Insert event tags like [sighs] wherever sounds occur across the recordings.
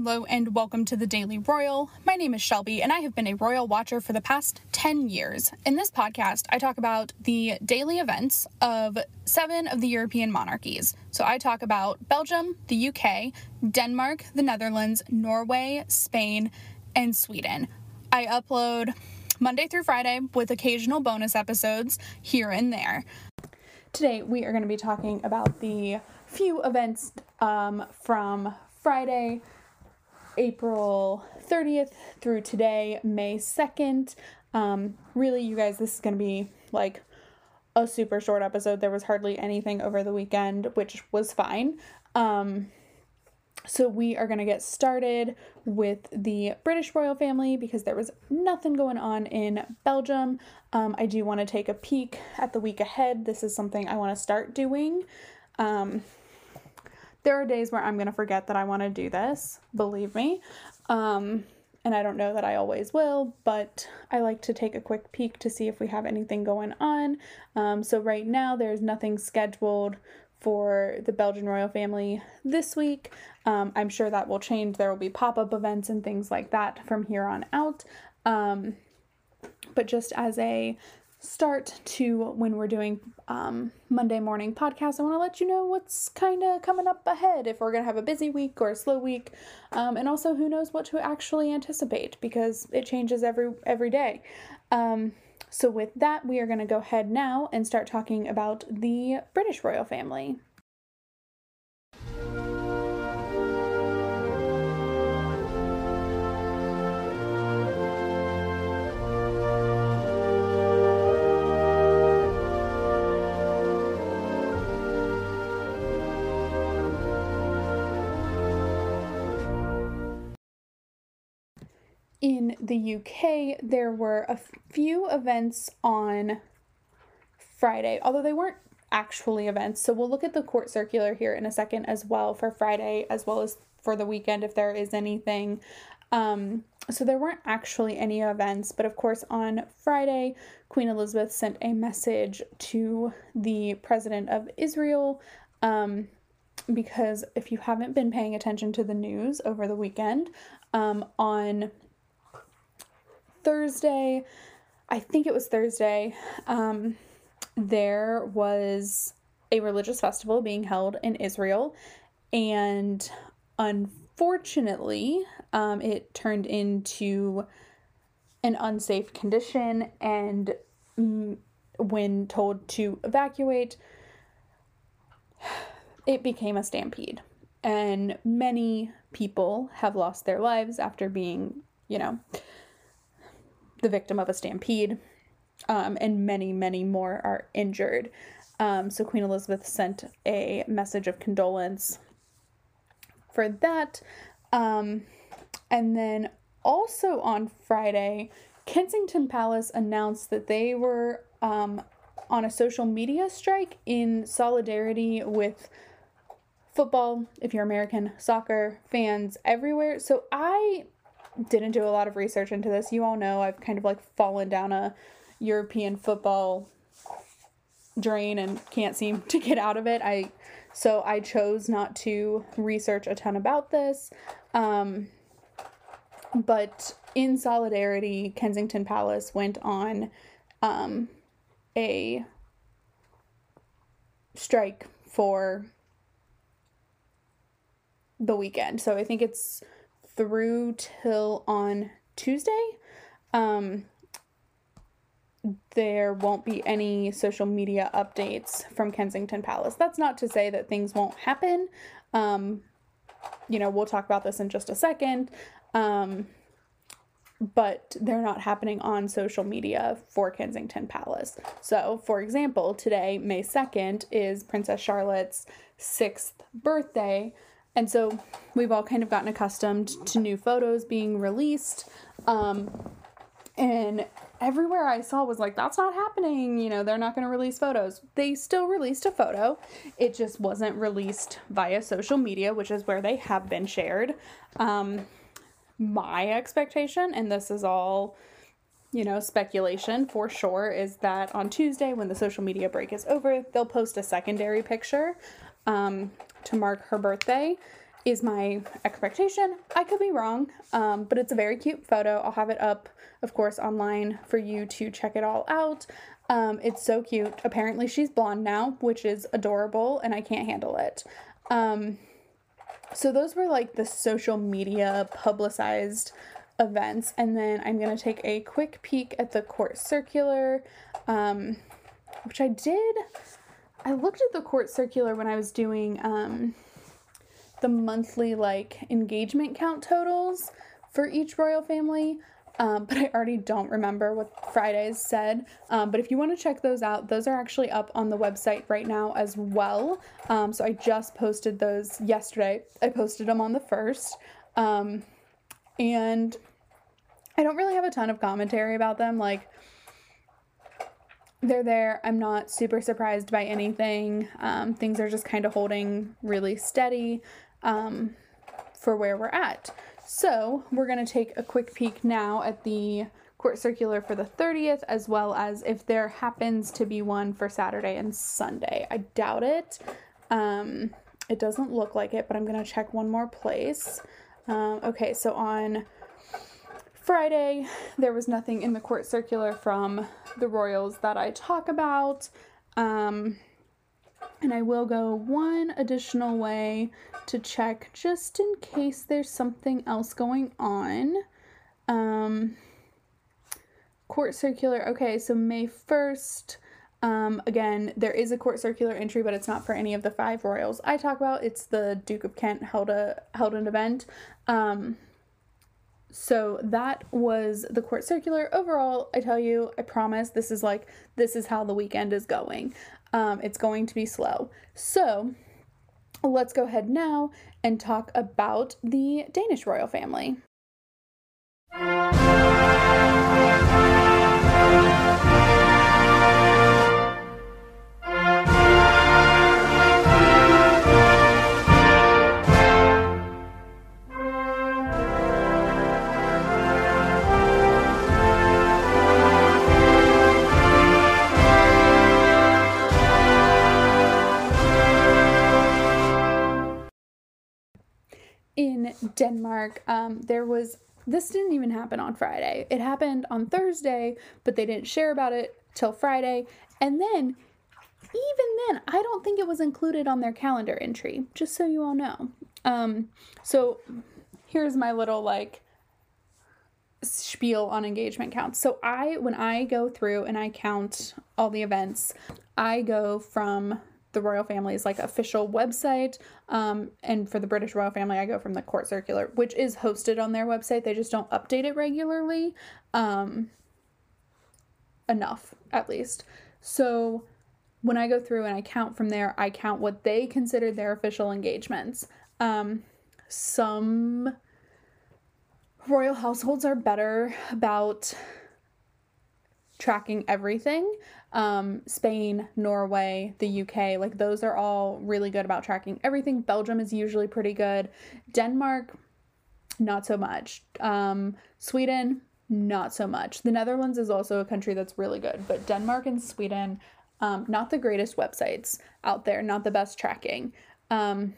Hello and welcome to the Daily Royal. My name is Shelby and I have been a royal watcher for the past 10 years. In this podcast, I talk about the daily events of seven of the European monarchies. So I talk about Belgium, the UK, Denmark, the Netherlands, Norway, Spain, and Sweden. I upload Monday through Friday with occasional bonus episodes here and there. Today, we are going to be talking about the few events um, from Friday, April 30th through today, May 2nd. Um, really, you guys, this is going to be like a super short episode. There was hardly anything over the weekend, which was fine. Um, so, we are going to get started with the British royal family because there was nothing going on in Belgium. Um, I do want to take a peek at the week ahead. This is something I want to start doing. Um, there are days where I'm going to forget that I want to do this, believe me. Um, and I don't know that I always will, but I like to take a quick peek to see if we have anything going on. Um, so, right now, there's nothing scheduled for the Belgian royal family this week. Um, I'm sure that will change. There will be pop up events and things like that from here on out. Um, but just as a start to when we're doing um, Monday morning podcasts, I want to let you know what's kind of coming up ahead if we're going to have a busy week or a slow week, um, and also who knows what to actually anticipate because it changes every every day. Um, so with that, we are going to go ahead now and start talking about the British royal family. In the UK, there were a few events on Friday, although they weren't actually events. So we'll look at the court circular here in a second as well for Friday, as well as for the weekend if there is anything. Um, so there weren't actually any events, but of course, on Friday, Queen Elizabeth sent a message to the president of Israel. Um, because if you haven't been paying attention to the news over the weekend, um, on Thursday, I think it was Thursday, um, there was a religious festival being held in Israel, and unfortunately, um, it turned into an unsafe condition, and mm, when told to evacuate, [sighs] it became a stampede. And many people have lost their lives after being, you know, the victim of a stampede, um, and many, many more are injured. Um, so Queen Elizabeth sent a message of condolence for that. Um, and then also on Friday, Kensington Palace announced that they were um, on a social media strike in solidarity with football, if you're American, soccer fans everywhere. So I didn't do a lot of research into this. You all know I've kind of like fallen down a European football drain and can't seem [laughs] to get out of it. I so I chose not to research a ton about this. Um, but in solidarity, Kensington Palace went on um, a strike for the weekend. So I think it's through till on Tuesday. Um, there won't be any social media updates from Kensington Palace. That's not to say that things won't happen. Um, you know, we'll talk about this in just a second. Um, but they're not happening on social media for Kensington Palace. So, for example, today, May 2nd, is Princess Charlotte's sixth birthday. And so we've all kind of gotten accustomed to new photos being released. Um, and everywhere I saw was like, that's not happening. You know, they're not going to release photos. They still released a photo, it just wasn't released via social media, which is where they have been shared. Um, my expectation, and this is all, you know, speculation for sure, is that on Tuesday, when the social media break is over, they'll post a secondary picture um, to mark her birthday is my expectation. I could be wrong, um, but it's a very cute photo. I'll have it up, of course, online for you to check it all out. Um, it's so cute. Apparently, she's blonde now, which is adorable, and I can't handle it. Um, so, those were like the social media publicized events. And then I'm going to take a quick peek at the court circular, um, which I did. I looked at the court circular when I was doing um, the monthly like engagement count totals for each royal family. Um, but I already don't remember what Fridays said. Um, but if you want to check those out, those are actually up on the website right now as well. Um, so I just posted those yesterday. I posted them on the first. Um, and I don't really have a ton of commentary about them. Like, they're there. I'm not super surprised by anything. Um, things are just kind of holding really steady um, for where we're at. So, we're going to take a quick peek now at the court circular for the 30th, as well as if there happens to be one for Saturday and Sunday. I doubt it. Um, it doesn't look like it, but I'm going to check one more place. Um, okay, so on Friday, there was nothing in the court circular from the Royals that I talk about. Um, and I will go one additional way to check just in case there's something else going on. Um, court circular, okay, so May 1st. Um, again, there is a court circular entry, but it's not for any of the five royals I talk about. It's the Duke of Kent held a held an event. Um, so that was the court circular. Overall, I tell you, I promise this is like this is how the weekend is going. Um, it's going to be slow. So let's go ahead now and talk about the Danish royal family. Denmark, um, there was this didn't even happen on Friday. It happened on Thursday, but they didn't share about it till Friday. And then, even then, I don't think it was included on their calendar entry, just so you all know. Um, so here's my little like spiel on engagement counts. So I when I go through and I count all the events, I go from the royal family's like official website. Um, and for the British royal family, I go from the court circular, which is hosted on their website. They just don't update it regularly. Um, enough, at least. So when I go through and I count from there, I count what they considered their official engagements. Um, some royal households are better about tracking everything um, Spain, Norway, the UK, like those are all really good about tracking everything. Belgium is usually pretty good. Denmark, not so much. Um, Sweden, not so much. The Netherlands is also a country that's really good, but Denmark and Sweden, um, not the greatest websites out there, not the best tracking. Um,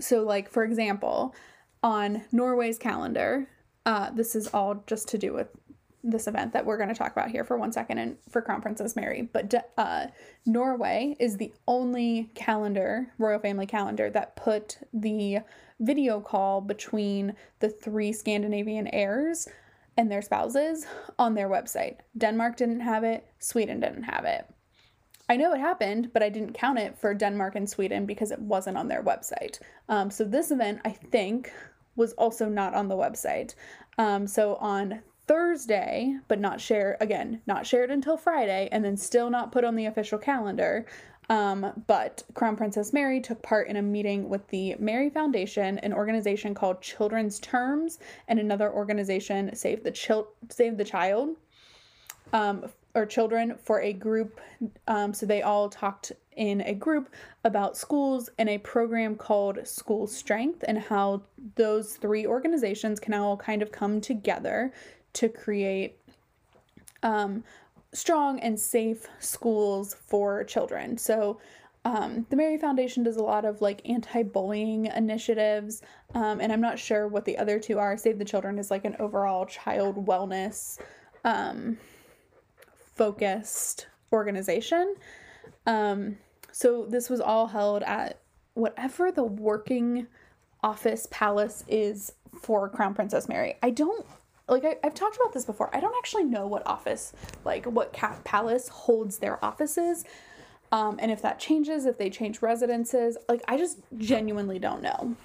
so, like, for example, on Norway's calendar, uh, this is all just to do with this event that we're going to talk about here for one second and for Crown Princess Mary. But uh, Norway is the only calendar, royal family calendar, that put the video call between the three Scandinavian heirs and their spouses on their website. Denmark didn't have it, Sweden didn't have it. I know it happened, but I didn't count it for Denmark and Sweden because it wasn't on their website. Um, so this event, I think, was also not on the website. Um, so on Thursday, but not shared again, not shared until Friday, and then still not put on the official calendar. Um, but Crown Princess Mary took part in a meeting with the Mary Foundation, an organization called Children's Terms, and another organization, Save the Chil- Save the Child, um, or Children, for a group. Um, so they all talked in a group about schools and a program called School Strength, and how those three organizations can all kind of come together to create um, strong and safe schools for children. So, Um, the Mary Foundation does a lot of like anti bullying initiatives, um, and I'm not sure what the other two are. Save the Children is like an overall child wellness um, focused organization. Um, so this was all held at whatever the working office palace is for Crown Princess Mary. I don't like I, have talked about this before. I don't actually know what office, like what cat palace holds their offices. Um, and if that changes, if they change residences, like I just genuinely don't know.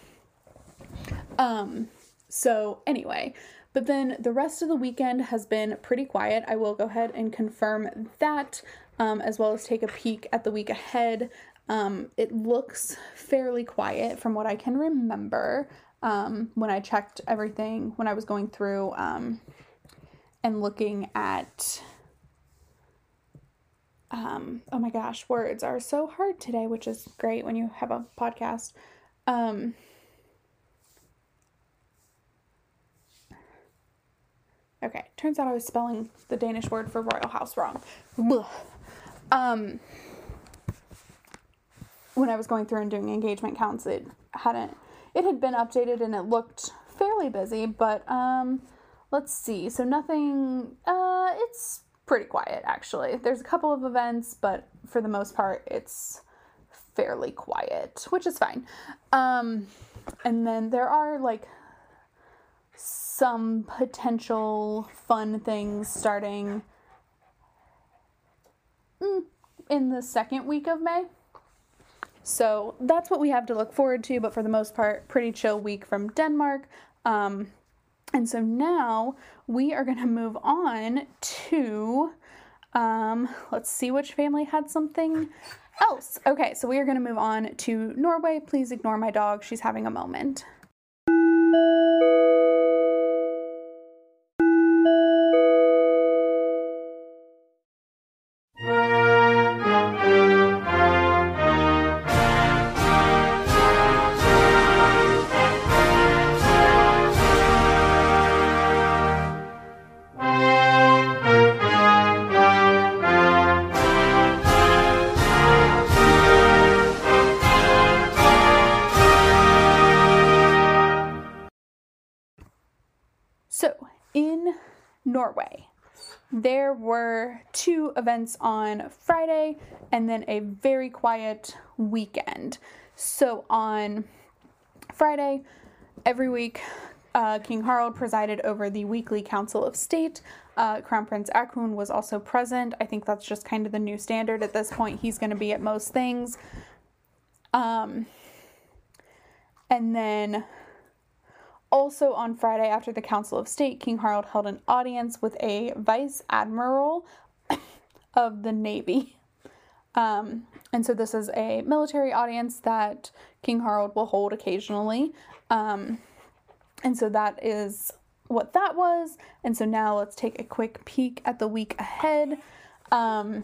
Um, so anyway, but then the rest of the weekend has been pretty quiet. I will go ahead and confirm that, um, as well as take a peek at the week ahead. Um, it looks fairly quiet from what I can remember um, when I checked everything when I was going through um, and looking at um, oh my gosh, words are so hard today, which is great when you have a podcast. Um, okay, turns out I was spelling the Danish word for royal house wrong. Um, when I was going through and doing engagement counts, it hadn't, it had been updated and it looked fairly busy, but um, let's see. So nothing, uh, it's pretty quiet actually. There's a couple of events, but for the most part, it's fairly quiet, which is fine. Um, and then there are like some potential fun things starting mm, in the second week of May. So that's what we have to look forward to, but for the most part, pretty chill week from Denmark. Um, and so now we are going to move on to, um, let's see which family had something else. Okay, so we are going to move on to Norway. Please ignore my dog, she's having a moment. There were two events on Friday and then a very quiet weekend. So on Friday, every week, uh, King Harald presided over the weekly Council of State. Uh, Crown Prince Haakon was also present. I think that's just kind of the new standard at this point. He's going to be at most things. Um, and then also, on Friday, after the Council of State, King Harald held an audience with a vice admiral [coughs] of the Navy. Um, and so, this is a military audience that King Harald will hold occasionally. Um, and so, that is what that was. And so, now let's take a quick peek at the week ahead. Um,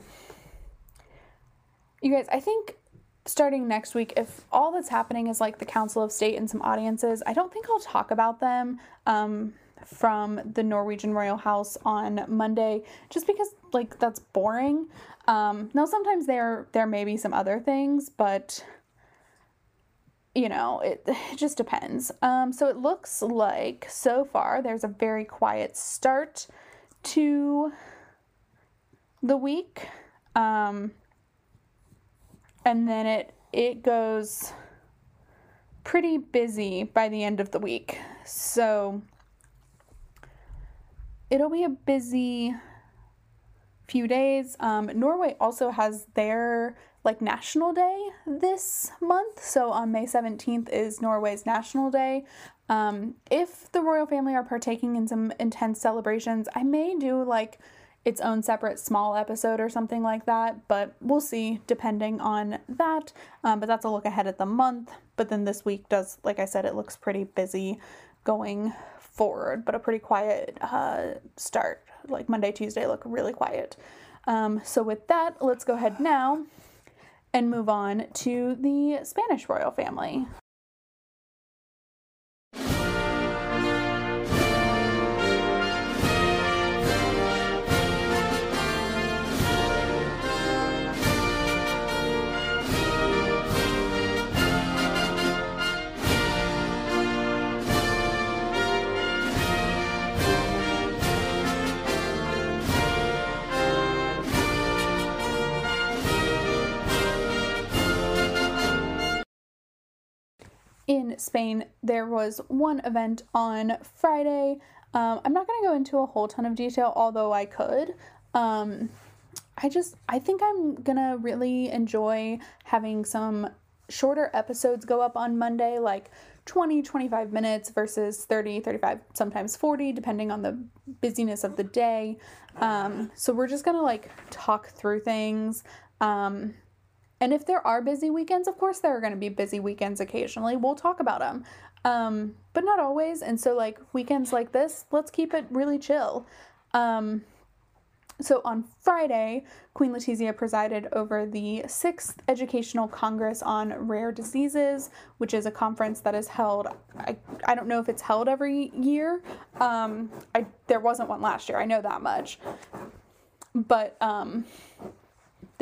you guys, I think starting next week, if all that's happening is like the Council of State and some audiences, I don't think I'll talk about them um, from the Norwegian Royal House on Monday, just because like that's boring. Um, now sometimes there there may be some other things, but you know it, it just depends. Um, so it looks like so far there's a very quiet start to the week. Um, and then it it goes pretty busy by the end of the week. So it'll be a busy few days. Um, Norway also has their like national day this month. So on May 17th is Norway's national day. Um, if the royal family are partaking in some intense celebrations, I may do like its own separate small episode or something like that, but we'll see depending on that. Um, but that's a look ahead at the month. But then this week does, like I said, it looks pretty busy going forward, but a pretty quiet uh, start. Like Monday, Tuesday look really quiet. Um, so with that, let's go ahead now and move on to the Spanish royal family. In Spain, there was one event on Friday. Um, I'm not going to go into a whole ton of detail, although I could. Um, I just, I think I'm going to really enjoy having some shorter episodes go up on Monday, like 20, 25 minutes versus 30, 35, sometimes 40, depending on the busyness of the day. Um, so we're just going to like talk through things. Um, and if there are busy weekends, of course, there are going to be busy weekends occasionally. We'll talk about them, um, but not always. And so, like, weekends like this, let's keep it really chill. Um, so on Friday, Queen Letizia presided over the sixth Educational Congress on Rare Diseases, which is a conference that is held. I, I don't know if it's held every year. Um, I there wasn't one last year. I know that much, but um,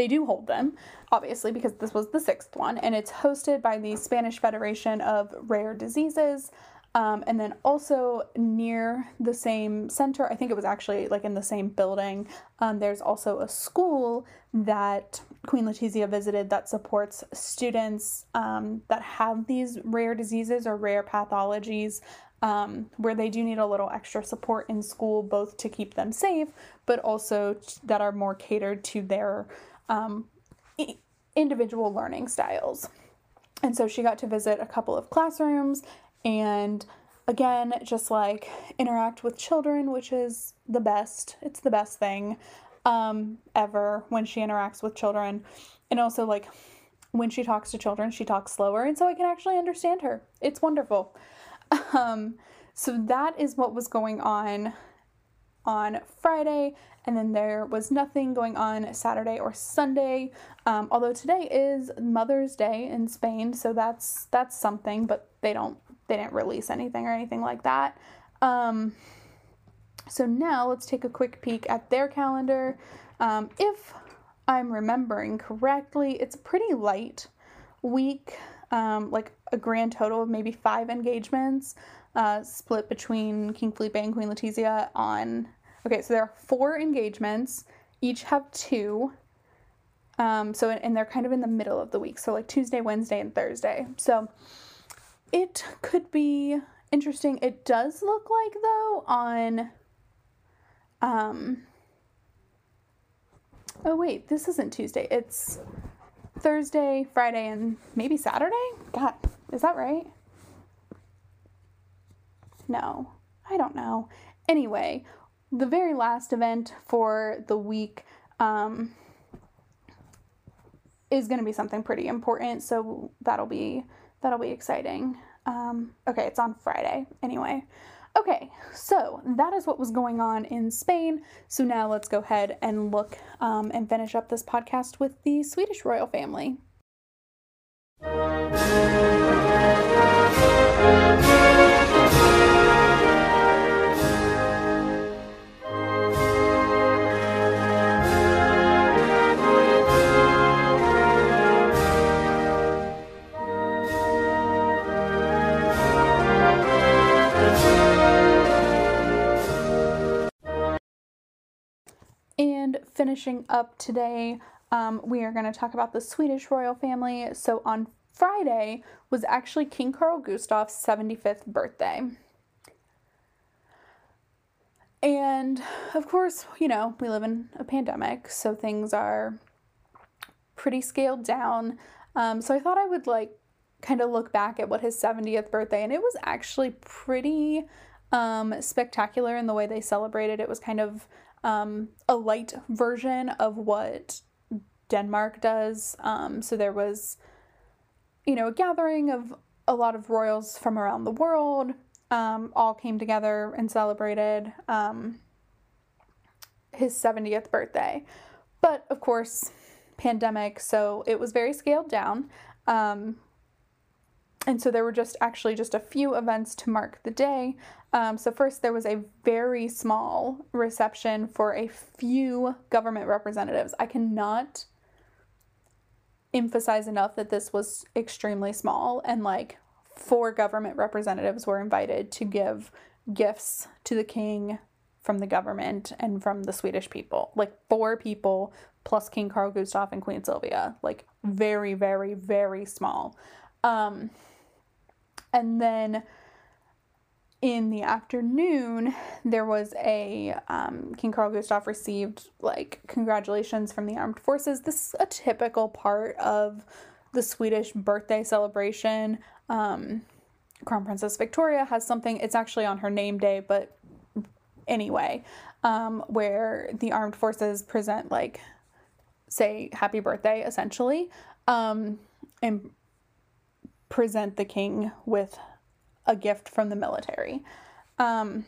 they do hold them, obviously, because this was the sixth one, and it's hosted by the Spanish Federation of Rare Diseases. Um, and then also near the same center, I think it was actually like in the same building, um, there's also a school that Queen Letizia visited that supports students um, that have these rare diseases or rare pathologies. Um, where they do need a little extra support in school, both to keep them safe, but also that are more catered to their um, individual learning styles. And so she got to visit a couple of classrooms and again, just like interact with children, which is the best. It's the best thing um, ever when she interacts with children. And also, like, when she talks to children, she talks slower, and so I can actually understand her. It's wonderful. Um, so that is what was going on on Friday, and then there was nothing going on Saturday or Sunday. Um, although today is Mother's Day in Spain, so that's that's something, but they don't they didn't release anything or anything like that. Um, so now let's take a quick peek at their calendar. Um, if I'm remembering correctly, it's a pretty light week, um, like a grand total of maybe five engagements, uh, split between King Felipe and Queen Letizia on. Okay, so there are four engagements, each have two. Um, so, and they're kind of in the middle of the week, so like Tuesday, Wednesday, and Thursday. So, it could be interesting. It does look like though on um Oh wait, this isn't Tuesday. It's Thursday, Friday, and maybe Saturday? God, is that right? No, I don't know. Anyway, the very last event for the week um, is going to be something pretty important, so that'll be That'll be exciting. Um, okay, it's on Friday anyway. Okay, so that is what was going on in Spain. So now let's go ahead and look um, and finish up this podcast with the Swedish royal family. Finishing up today, um, we are going to talk about the Swedish royal family. So on Friday was actually King Carl Gustaf's 75th birthday. And of course, you know, we live in a pandemic, so things are pretty scaled down. Um, so I thought I would like kind of look back at what his 70th birthday, and it was actually pretty um, spectacular in the way they celebrated. It was kind of um, a light version of what Denmark does. Um, so there was, you know, a gathering of a lot of royals from around the world, um, all came together and celebrated um, his 70th birthday. But of course, pandemic, so it was very scaled down. Um, and so there were just actually just a few events to mark the day. Um, so first there was a very small reception for a few government representatives. I cannot emphasize enough that this was extremely small and like four government representatives were invited to give gifts to the king from the government and from the Swedish people. Like four people plus King Carl Gustaf and Queen Sylvia. Like very, very, very small. Um, And then in the afternoon, there was a um, King Carl Gustaf received like congratulations from the armed forces. This is a typical part of the Swedish birthday celebration. Um, Crown Princess Victoria has something, it's actually on her name day, but anyway, um, where the armed forces present, like, say, happy birthday, essentially, um, and present the king with a gift from the military. Um,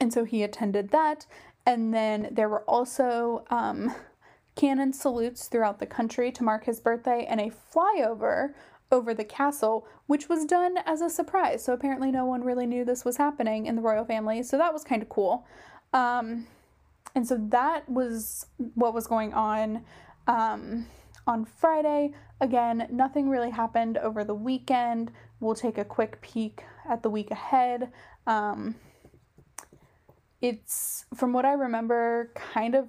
and so he attended that. And then there were also um, cannon salutes throughout the country to mark his birthday and a flyover over the castle, which was done as a surprise. So apparently, no one really knew this was happening in the royal family. So that was kind of cool. Um, and so that was what was going on um, on Friday. Again, nothing really happened over the weekend. We'll take a quick peek at the week ahead. Um, it's, from what I remember, kind of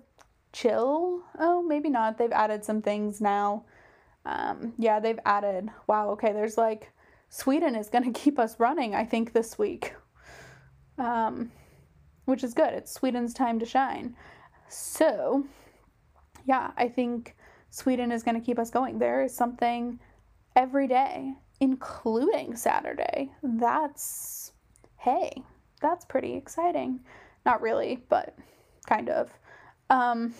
chill. Oh, maybe not. They've added some things now. Um, yeah, they've added, wow, okay, there's like, Sweden is going [laughs] to keep us running, I think, this week. Um, which is good. It's Sweden's time to shine. So, yeah, I think Sweden is going to keep us going. There is something every day, including Saturday. That's, hey, that's pretty exciting. Not really, but kind of. Um,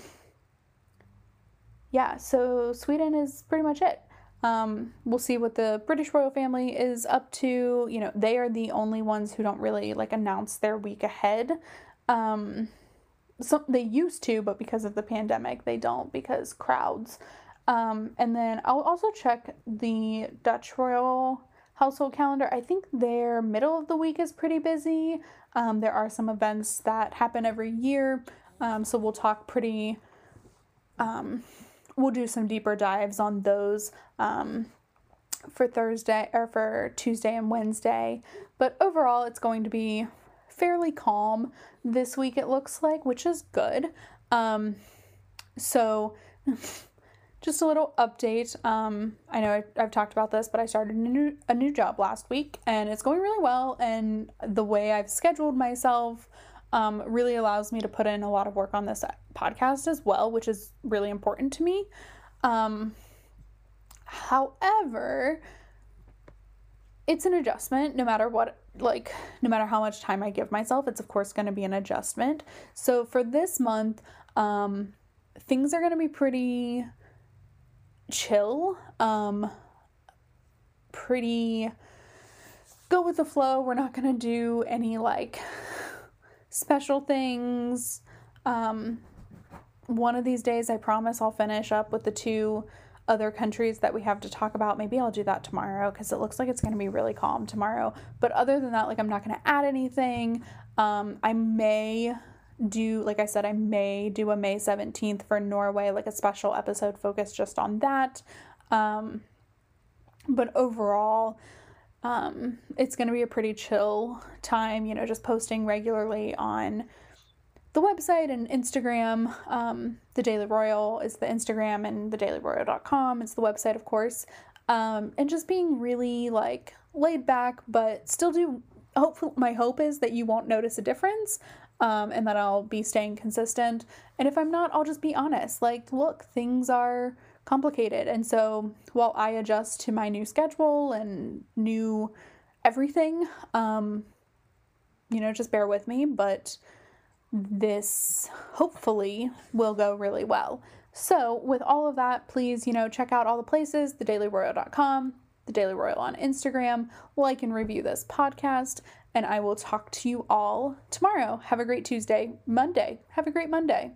yeah, so Sweden is pretty much it. Um, we'll see what the British royal family is up to. You know, they are the only ones who don't really like announce their week ahead. Um, so they used to, but because of the pandemic, they don't because crowds. Um, and then I'll also check the Dutch royal household calendar. I think their middle of the week is pretty busy. Um, there are some events that happen every year, um, so we'll talk pretty. Um, we'll do some deeper dives on those um, for Thursday or for Tuesday and Wednesday. But overall, it's going to be fairly calm this week, it looks like, which is good. Um, so, [laughs] just a little update. Um, I know I, have talked about this, but I started a new, a new job last week and it's going really well. And the way I've scheduled myself um, really allows me to put in a lot of work on this podcast as well, which is really important to me. Um, however, it's an adjustment no matter what, like, no matter how much time I give myself, it's of course going to be an adjustment. So for this month, um, things are going to be pretty chill, um, pretty go with the flow. We're not going to do any like special things. Um, one of these days, I promise I'll finish up with the two other countries that we have to talk about. Maybe I'll do that tomorrow because it looks like it's going to be really calm tomorrow. But other than that, like, I'm not going to add anything. Um, I may do, like I said, I may do a May 17th for Norway, like a special episode focused just on that. Um, but overall, um, it's going to be a pretty chill time, you know, just posting regularly on the website and Instagram. Um, the Daily Royal is the Instagram and the dailyroyal.com is the website, of course. Um, and just being really like laid back, but still do. Hopefully, my hope is that you won't notice a difference um, and that I'll be staying consistent. And if I'm not, I'll just be honest. Like, look, things are complicated. And so while I adjust to my new schedule and new everything, um, you know, just bear with me, but this hopefully will go really well. So, with all of that, please, you know, check out all the places, thedailyroyal.com, the Daily Royal on Instagram, like and review this podcast, and I will talk to you all tomorrow. Have a great Tuesday, Monday. Have a great Monday.